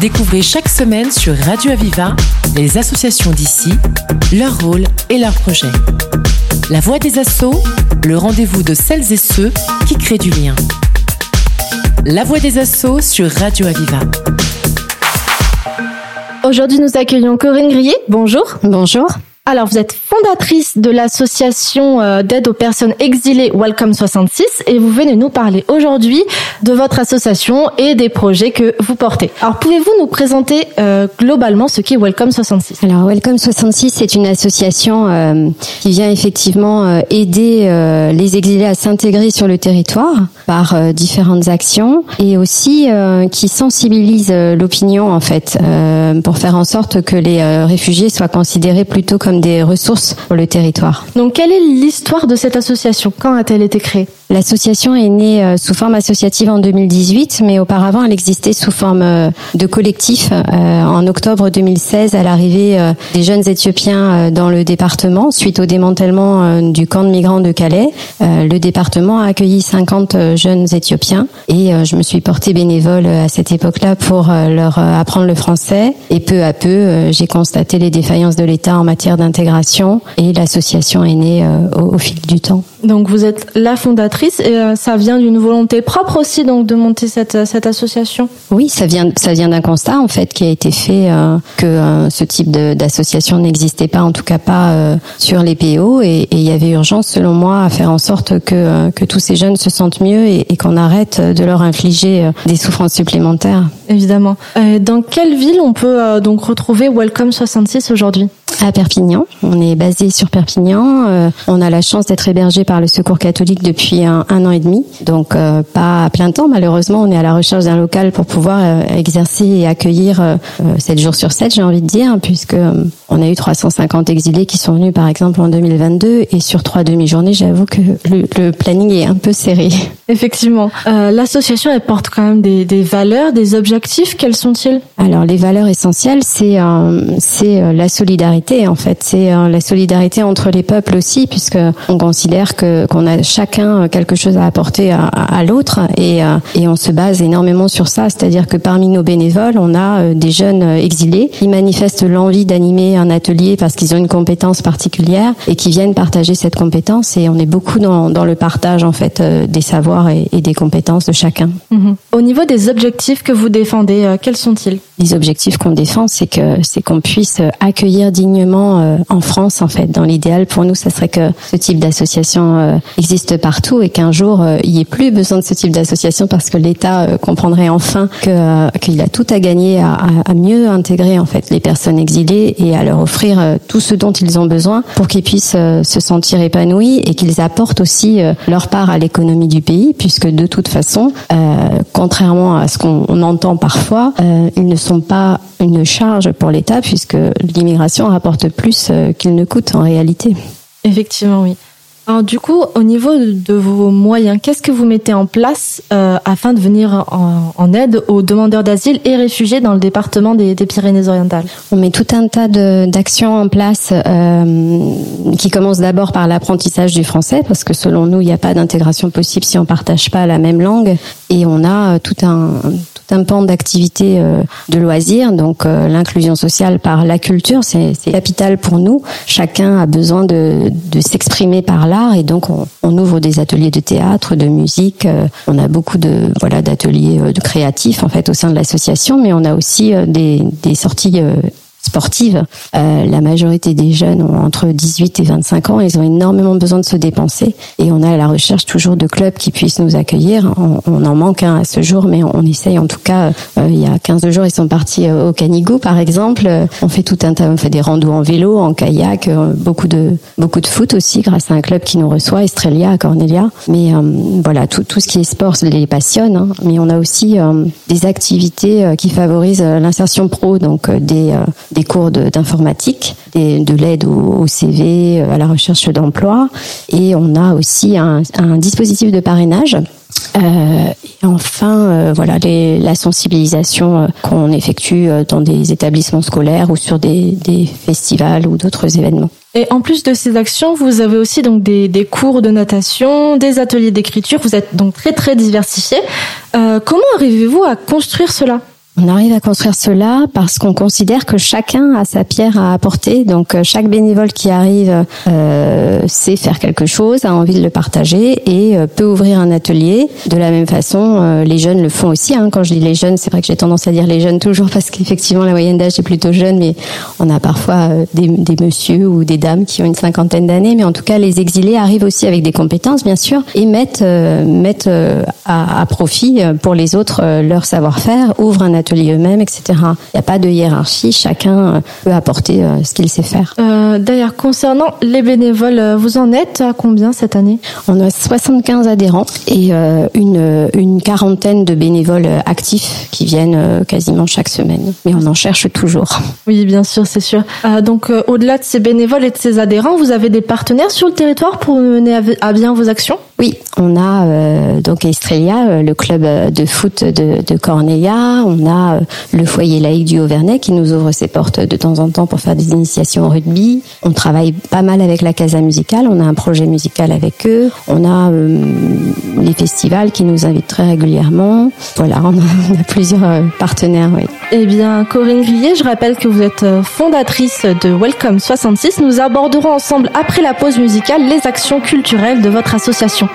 Découvrez chaque semaine sur Radio Aviva les associations d'ici, leur rôle et leurs projets. La voix des assauts, le rendez-vous de celles et ceux qui créent du lien. La voix des assauts sur Radio Aviva. Aujourd'hui, nous accueillons Corinne Grillet. Bonjour. Bonjour. Alors, vous êtes fondatrice de l'association euh, d'aide aux personnes exilées Welcome 66 et vous venez nous parler aujourd'hui de votre association et des projets que vous portez. Alors, pouvez-vous nous présenter euh, globalement ce qu'est Welcome 66 Alors, Welcome 66, c'est une association euh, qui vient effectivement aider les exilés à s'intégrer sur le territoire par différentes actions et aussi qui sensibilise l'opinion en fait pour faire en sorte que les réfugiés soient considérés plutôt comme des ressources pour le territoire. Donc, quelle est l'histoire de cette association? Quand a-t-elle été créée? L'association est née euh, sous forme associative en 2018, mais auparavant elle existait sous forme euh, de collectif. Euh, en octobre 2016, à l'arrivée des jeunes Éthiopiens dans le département, suite au démantèlement du camp de migrants de Calais, le département a accueilli 50 jeunes Éthiopiens et je me suis portée bénévole à cette époque-là pour leur apprendre le français. Et peu à peu, j'ai constaté les défaillances de l'État en matière d'intégration et l'association est née au fil du temps. Donc vous êtes la fondatrice et euh, ça vient d'une volonté propre aussi donc de monter cette euh, cette association? Oui, ça vient ça vient d'un constat en fait qui a été fait euh, que ce type d'association n'existait pas en tout cas pas sur les PO et, il y avait urgence selon moi à faire en sorte que que tous ces jeunes se sentent mieux et, et qu'on arrête de leur infliger des souffrances supplémentaires. Évidemment. dans quelle ville on peut donc retrouver Welcome 66 aujourd'hui? À Perpignan. On est basé sur Perpignan. Euh, on a la chance d'être hébergé par le Secours catholique depuis un, an et demi, donc euh, pas à plein temps malheureusement. On est à la recherche d'un local pour pouvoir euh, exercer et accueillir 7 jours sur 7, j'ai envie de dire, puisque on a eu 350 exilés qui sont venus par exemple en 2022 et sur trois demi-journées, j'avoue que le, planning est un peu serré. Effectivement. L'association, elle porte quand même des, des valeurs, des objectifs. Quels sont-ils? Alors les valeurs essentielles, c'est c'est la solidarité en fait. C'est euh, la solidarité entre les peuples aussi, puisque on considère que qu'on a chacun quelque chose à apporter à, à l'autre et, euh, et on se base énormément sur ça. C'est-à-dire que parmi nos bénévoles, on a euh, des jeunes exilés qui manifestent l'envie d'animer un atelier parce qu'ils ont une compétence particulière et qui viennent partager cette compétence. Et on est beaucoup dans, dans le partage en fait des savoirs et, et des compétences de chacun. Mhm. Au niveau des objectifs que vous défendez, quels sont-ils? Les objectifs qu'on défend, c'est que c'est qu'on puisse accueillir dignement euh, en France en fait. Dans l'idéal pour nous, ça serait que ce type d'association euh, existe partout et qu'un jour euh, il n'y ait plus besoin de ce type d'association parce que l'État comprendrait enfin qu'il a tout à gagner à, à, mieux intégrer en fait les personnes exilées et à leur offrir tout ce dont ils ont besoin pour qu'ils puissent se sentir épanouis et qu'ils apportent aussi leur part à l'économie du pays puisque de toute façon, contrairement à ce qu'on entend parfois, ils ne sont pas une charge pour l'État puisque l'immigration rapporte plus euh, qu'il ne coûte en réalité. Effectivement, oui. Alors du coup, au niveau de vos moyens, qu'est-ce que vous mettez en place euh, afin de venir en, aide aux demandeurs d'asile et réfugiés dans le département des, Pyrénées-Orientales? On met tout un tas d'actions en place euh, qui commencent d'abord par l'apprentissage du français, parce que selon nous, il n'y a pas d'intégration possible si on partage pas la même langue, et on a tout un un pan d'activité euh, de loisirs. Donc euh, l'inclusion sociale par la culture, c'est capital pour nous. Chacun a besoin de, de s'exprimer par l'art et donc on, on, ouvre des ateliers de théâtre, de musique. Euh, on a beaucoup de voilà d'ateliers de créatifs en fait au sein de l'association, mais on a aussi des, des sorties sportive. Euh, la majorité des jeunes ont entre 18 et 25 ans. Ils ont énormément besoin de se dépenser et on a à la recherche toujours de clubs qui puissent nous accueillir. On, en manque un à ce jour, mais on, essaye en tout cas. Euh, il y a 15 jours, ils sont partis euh, au Canigou, par exemple. On fait tout un tas, on fait des randos en vélo, en kayak, beaucoup de beaucoup de foot aussi grâce à un club qui nous reçoit, Estrelia Cornelia. Mais voilà, tout, tout ce qui est sport les passionne. Hein. Mais on a aussi des activités qui favorisent l'insertion pro, donc des des cours d'informatique, de, de l'aide au, CV, euh, à la recherche d'emploi, et on a aussi un, dispositif de parrainage. Euh, et enfin, euh, voilà, la sensibilisation qu'on effectue dans des établissements scolaires ou sur des, festivals ou d'autres événements. Et en plus de ces actions, vous avez aussi donc des, des cours de natation, des ateliers d'écriture. Vous êtes donc très très diversifié. Comment arrivez-vous à construire cela? On arrive à construire cela parce qu'on considère que chacun a sa pierre à apporter. Donc euh, chaque bénévole qui arrive euh, sait faire quelque chose, a envie de le partager et euh, peut ouvrir un atelier. De la même façon, euh, les jeunes le font aussi. Hein. Quand je dis les jeunes, c'est vrai que j'ai tendance à dire les jeunes toujours parce qu'effectivement la moyenne d'âge est plutôt jeune, mais on a parfois des, des messieurs ou des dames qui ont une cinquantaine d'années. Mais en tout cas, les exilés arrivent aussi avec des compétences, bien sûr, et mettent mettent à, à, profit pour les autres leur savoir-faire, ouvrent un atelier eux-mêmes, etc. Il n'y a pas de hiérarchie, chacun euh, peut apporter euh, ce qu'il sait faire. Euh, D'ailleurs, concernant les bénévoles, vous en êtes à combien cette année? On a 75 adhérents et une, une quarantaine de bénévoles actifs qui viennent quasiment chaque semaine. Mais on en cherche toujours. Oui, bien sûr, c'est sûr. donc, au-delà de ces bénévoles et de ces adhérents, vous avez des partenaires sur le territoire pour mener à bien vos actions? Oui, on a euh, donc Estrelia, euh, le club de foot de, de Corneilla. On a euh, le foyer laïque du Auvernais qui nous ouvre ses portes de temps en temps pour faire des initiations au rugby. On travaille pas mal avec la Casa Musicale. On a un projet musical avec eux. On a les festivals qui nous invitent très régulièrement. Voilà, on a, plusieurs partenaires. Oui. Eh bien, Corinne Grillet, je rappelle que vous êtes fondatrice de Welcome 66. Nous aborderons ensemble après la pause musicale les actions culturelles de votre association.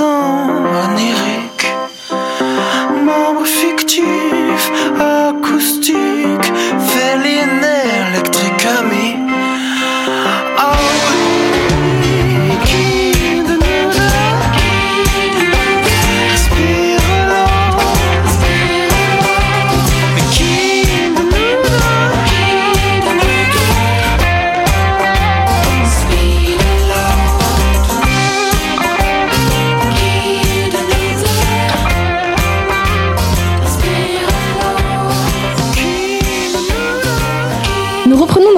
Aux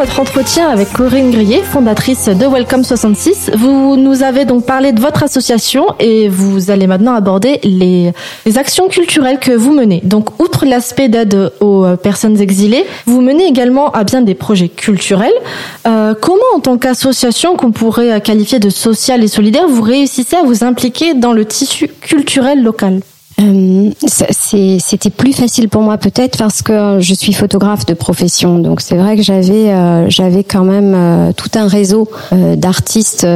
notre entretien avec Corinne Grillet, fondatrice de Welcome 66. Vous nous avez donc parlé de votre association et vous allez maintenant aborder les, actions culturelles que vous menez. Donc, outre l'aspect d'aide aux personnes exilées, vous menez également à bien des projets culturels. Euh, comment, en tant qu'association qu'on pourrait qualifier de sociale et solidaire, vous réussissez à vous impliquer dans le tissu culturel local? Euh, C'était plus facile pour moi peut-être parce que je suis photographe de profession. Donc c'est vrai que j'avais euh, j'avais quand même euh, tout un réseau d'artistes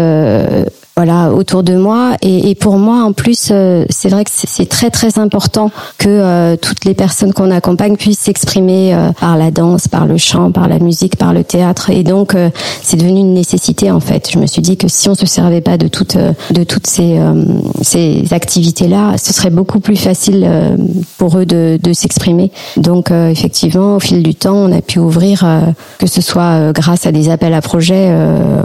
voilà autour de moi et, et pour moi en plus euh, c'est vrai que c'est très très important que euh, toutes les personnes qu'on accompagne puissent s'exprimer euh, par la danse, par le chant, par la musique, par le théâtre et donc euh, c'est devenu une nécessité en fait. Je me suis dit que si on se servait pas de toutes euh, de toutes ces euh, ces activités là, ce serait beaucoup plus facile pour eux de, de s'exprimer. Donc effectivement au fil du temps, on a pu ouvrir que ce soit grâce à des appels à projets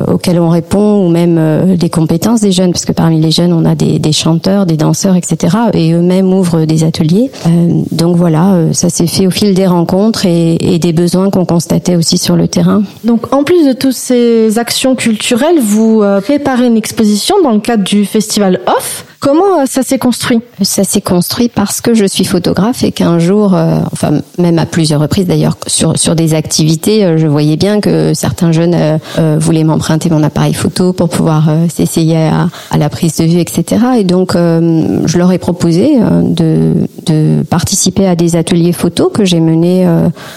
auxquels on répond ou même des compétences des jeunes parce que parmi les jeunes, on a des, chanteurs, des danseurs, etc. et eux-mêmes ouvrent des ateliers. Euh, donc voilà, euh, ça s'est fait au fil des rencontres et, et des besoins qu'on constatait aussi sur le terrain. Donc, en plus de toutes ces actions culturelles, vous euh, préparez une exposition dans le cadre du festival Off. Comment euh, ça s'est construit Ça s'est construit parce que je suis photographe et qu'un jour, euh, enfin même à plusieurs reprises d'ailleurs, sur sur des activités, euh, je voyais bien que certains jeunes euh, euh, voulaient m'emprunter mon appareil photo pour pouvoir euh, s'essayer à, à la prise de vue, etc. Et donc je leur ai proposé de de participer à des ateliers photos que j'ai menés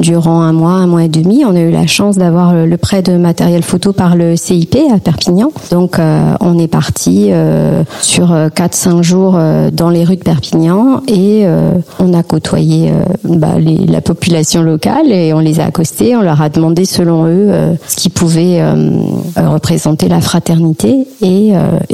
durant un mois, un mois et demi. On a eu la chance d'avoir le, prêt de matériel photo par le CIP à Perpignan. Donc on est parti sur euh, 4-5 jours euh, dans les rues de Perpignan et euh, on a côtoyé euh, bah, la population locale et on les a accostés, on leur a demandé selon eux ce qui pouvait représenter la fraternité et,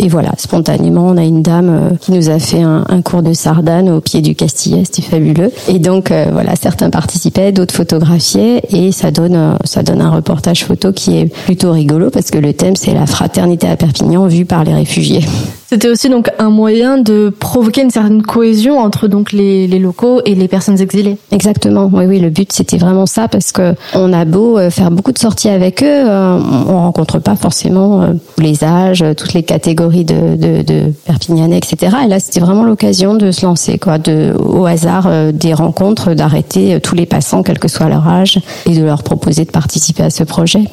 voilà, spontanément on a une dame qui nous a fait un, cours de sardane au pied du Castillet, c'était fabuleux et donc voilà, certains participaient, d'autres photographiaient et ça donne, un reportage photo qui est plutôt rigolo parce que le thème c'est la fraternité à Perpignan vue par les réfugiés. C'était aussi donc un moyen de provoquer une certaine cohésion entre donc les, les locaux et les personnes exilées. Exactement. Oui, oui. Le but, c'était vraiment ça parce que on a beau euh, faire beaucoup de sorties avec eux, euh, on rencontre pas forcément euh, tous les âges, euh, toutes les catégories de, de, de Perpignanais, etc. Et là, c'était vraiment l'occasion de se lancer, quoi, de au hasard euh, des rencontres, d'arrêter euh, tous les passants, quel que soit leur âge, et de leur proposer de participer à ce projet.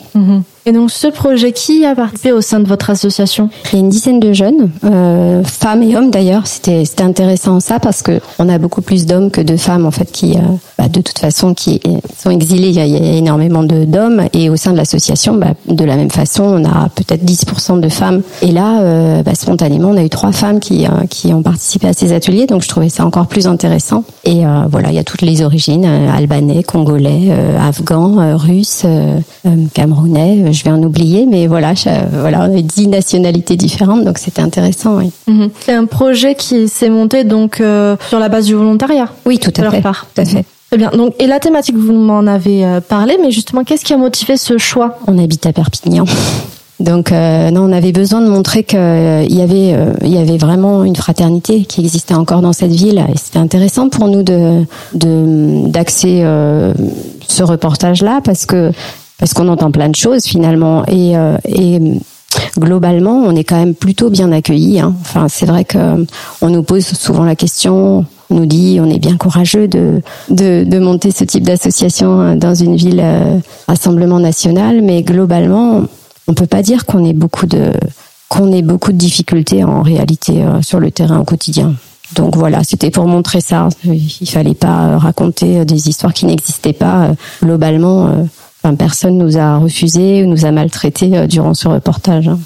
Et donc ce projet, qui a participé au sein de votre association? Il y a une dizaine de jeunes, euh, femmes et hommes d'ailleurs. C'était c'était intéressant ça parce que on a beaucoup plus d'hommes que de femmes en fait qui, euh, bah, de toute façon, qui sont exilés. Il y a, il y énormément d'hommes et au sein de l'association, bah, de la même façon, on a peut-être 10% de femmes. Et là, euh, bah, spontanément, on a eu trois femmes qui euh, qui ont participé à ces ateliers, donc je trouvais ça encore plus intéressant. Et voilà, il y a toutes les origines albanais, congolais, afghans, russes, camerounais. Je vais en oublier, mais voilà, je- voilà, on a dix nationalités différentes, donc c'était intéressant. Oui. C'est un projet qui s'est monté donc euh, sur la base du volontariat. Oui, tout à leur fait. part. Tout à fait. Très bien. Donc, et la thématique, vous m'en avez euh, parlé, mais justement, qu'est-ce qui a motivé ce choix? On habite à Perpignan. Donc euh, non, on avait besoin de montrer qu'il y avait euh, il y avait vraiment une fraternité qui existait encore dans cette ville et c'était intéressant pour nous de d'axer ce reportage là parce que parce qu'on entend plein de choses finalement et euh, et globalement, on est quand même plutôt bien accueillis. Hein. Enfin, c'est vrai que on nous pose souvent la question, on nous dit, on est bien courageux de de, de monter ce type d'association euh, dans une ville euh, rassemblement national, mais globalement, on peut pas dire qu'on ait beaucoup de qu'on ait beaucoup de difficultés en réalité euh, sur le terrain au quotidien. Donc voilà, c'était pour montrer ça. Il fallait pas euh, raconter euh, des histoires qui n'existaient pas. Globalement, personne nous a refusé ou nous a maltraités euh, durant ce reportage. hein.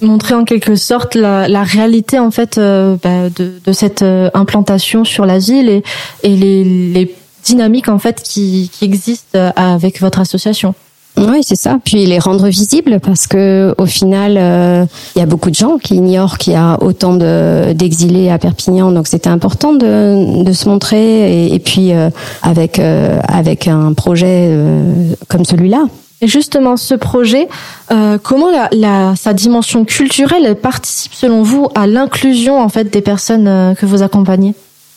Montrer en quelque sorte la, réalité en fait euh, bah, de, cette euh, implantation sur la ville et, les, dynamiques en fait qui, existent avec votre association. Oui, c'est ça. Puis les rendre visibles parce que au final, euh, il y a beaucoup de gens qui ignorent qu'il y a autant de d'exilés à Perpignan. Donc c'était important de, de se montrer et, et puis euh, avec euh, avec un projet euh, comme celui-là. Et justement, ce projet, euh, comment la, la, sa dimension culturelle elle participe selon vous à l'inclusion en fait des personnes que vous accompagnez?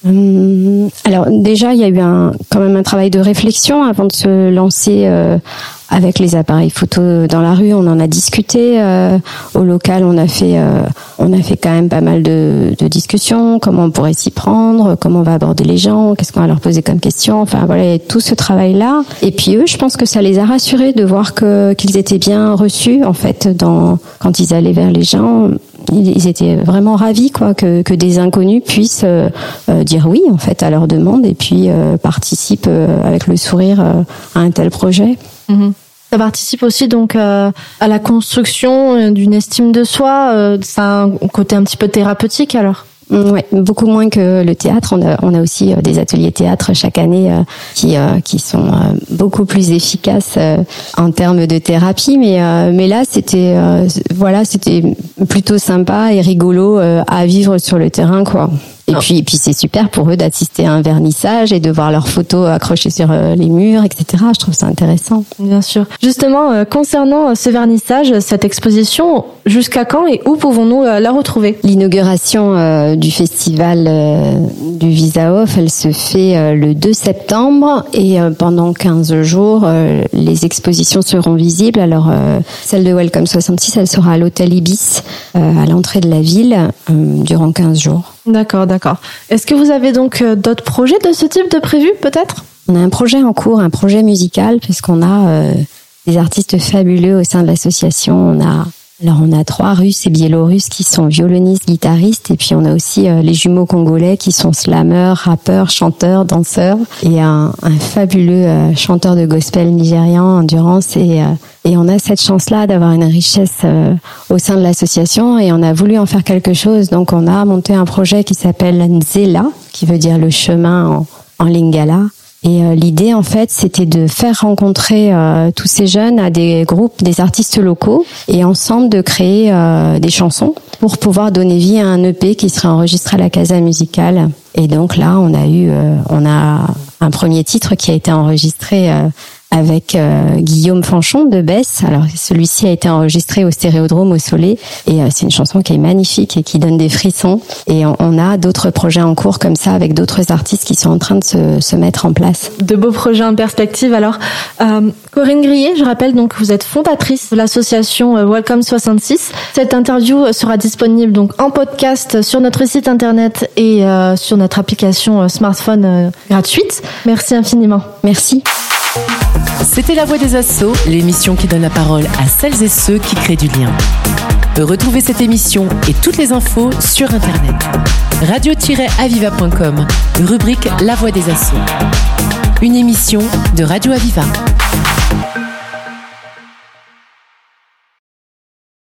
Hum, Alors déjà, il y a eu un, quand même un travail de réflexion avant de se lancer euh, avec les appareils photo dans la rue. On en a discuté euh, au local. On a fait, euh, on a fait quand même pas mal de, de discussions. Comment on pourrait s'y prendre Comment on va aborder les gens Qu'est-ce qu'on va leur poser comme question Enfin voilà, tout ce travail-là. Et puis eux, je pense que ça les a rassurés de voir que qu'ils étaient bien reçus en fait dans quand ils allaient vers les gens ils étaient vraiment ravis quoi que, que des inconnus puissent euh, euh, dire oui en fait à leur demande et puis euh, participent avec le sourire à un tel projet. Mhm. Ça participe aussi donc à la construction d'une estime de soi. ça a un côté un petit peu thérapeutique alors? Mm, ouais, beaucoup moins que le théâtre. On a, on a aussi euh, des ateliers théâtre chaque année euh, qui, euh, qui sont beaucoup plus efficaces en termes de thérapie. Mais, mais là, c'était voilà, c'était plutôt sympa et rigolo à vivre sur le terrain, quoi. Et ah. puis, puis c'est super pour eux d'assister à un vernissage et de voir leurs photos accrochées sur euh, les murs, etc. Je trouve ça intéressant. Bien sûr. Justement, euh, concernant euh, ce vernissage, cette exposition, jusqu'à quand et où pouvons-nous la retrouver? L'inauguration du festival du Visa Off, elle se fait le 2 septembre et pendant 15 jours, les expositions seront visibles. Alors, celle de Welcome 66, elle sera à l'hôtel Ibis, à l'entrée de la ville, durant 15 jours. D'accord, d'accord. Est-ce que vous avez donc euh, d'autres projets de ce type de prévus, peut-être? On a un projet en cours, un projet musical, puisqu'on a euh, des artistes fabuleux au sein de l'association. On a alors on a trois Russes et Biélorusses qui sont violonistes, guitaristes, et puis on a aussi euh, les jumeaux congolais qui sont slameurs, rappeurs, chanteurs, danseurs, et un, un fabuleux euh, chanteur de gospel nigérian, Endurance, et, euh, et on a cette chance-là d'avoir une richesse au sein de l'association, et on a voulu en faire quelque chose, donc on a monté un projet qui s'appelle Nzela, qui veut dire le chemin en, en lingala, et euh, l'idée, en fait, c'était de faire rencontrer euh, tous ces jeunes à des groupes, des artistes locaux, et ensemble de créer euh, des chansons pour pouvoir donner vie à un EP qui serait enregistré à la Casa Musicale. Et donc là, on a eu, on a un premier titre qui a été enregistré avec euh, Guillaume Fanchon de Besse. Alors celui-ci a été enregistré au Stéréodrome au Soleil et euh, c'est une chanson qui est magnifique et qui donne des frissons. Et on, a d'autres projets en cours comme ça avec d'autres artistes qui sont en train de se, se, mettre en place. De beaux projets en perspective. Alors euh, Corinne Grillet, je rappelle donc que vous êtes fondatrice de l'association Welcome 66. Cette interview sera disponible donc en podcast sur notre site internet et sur notre application smartphone gratuite. Merci infiniment. Merci. C'était La Voix des Assauts, l'émission qui donne la parole à celles et ceux qui créent du lien. Retrouvez cette émission et toutes les infos sur Internet. Radio-aviva.com, rubrique La Voix des Assauts. Une émission de Radio Aviva.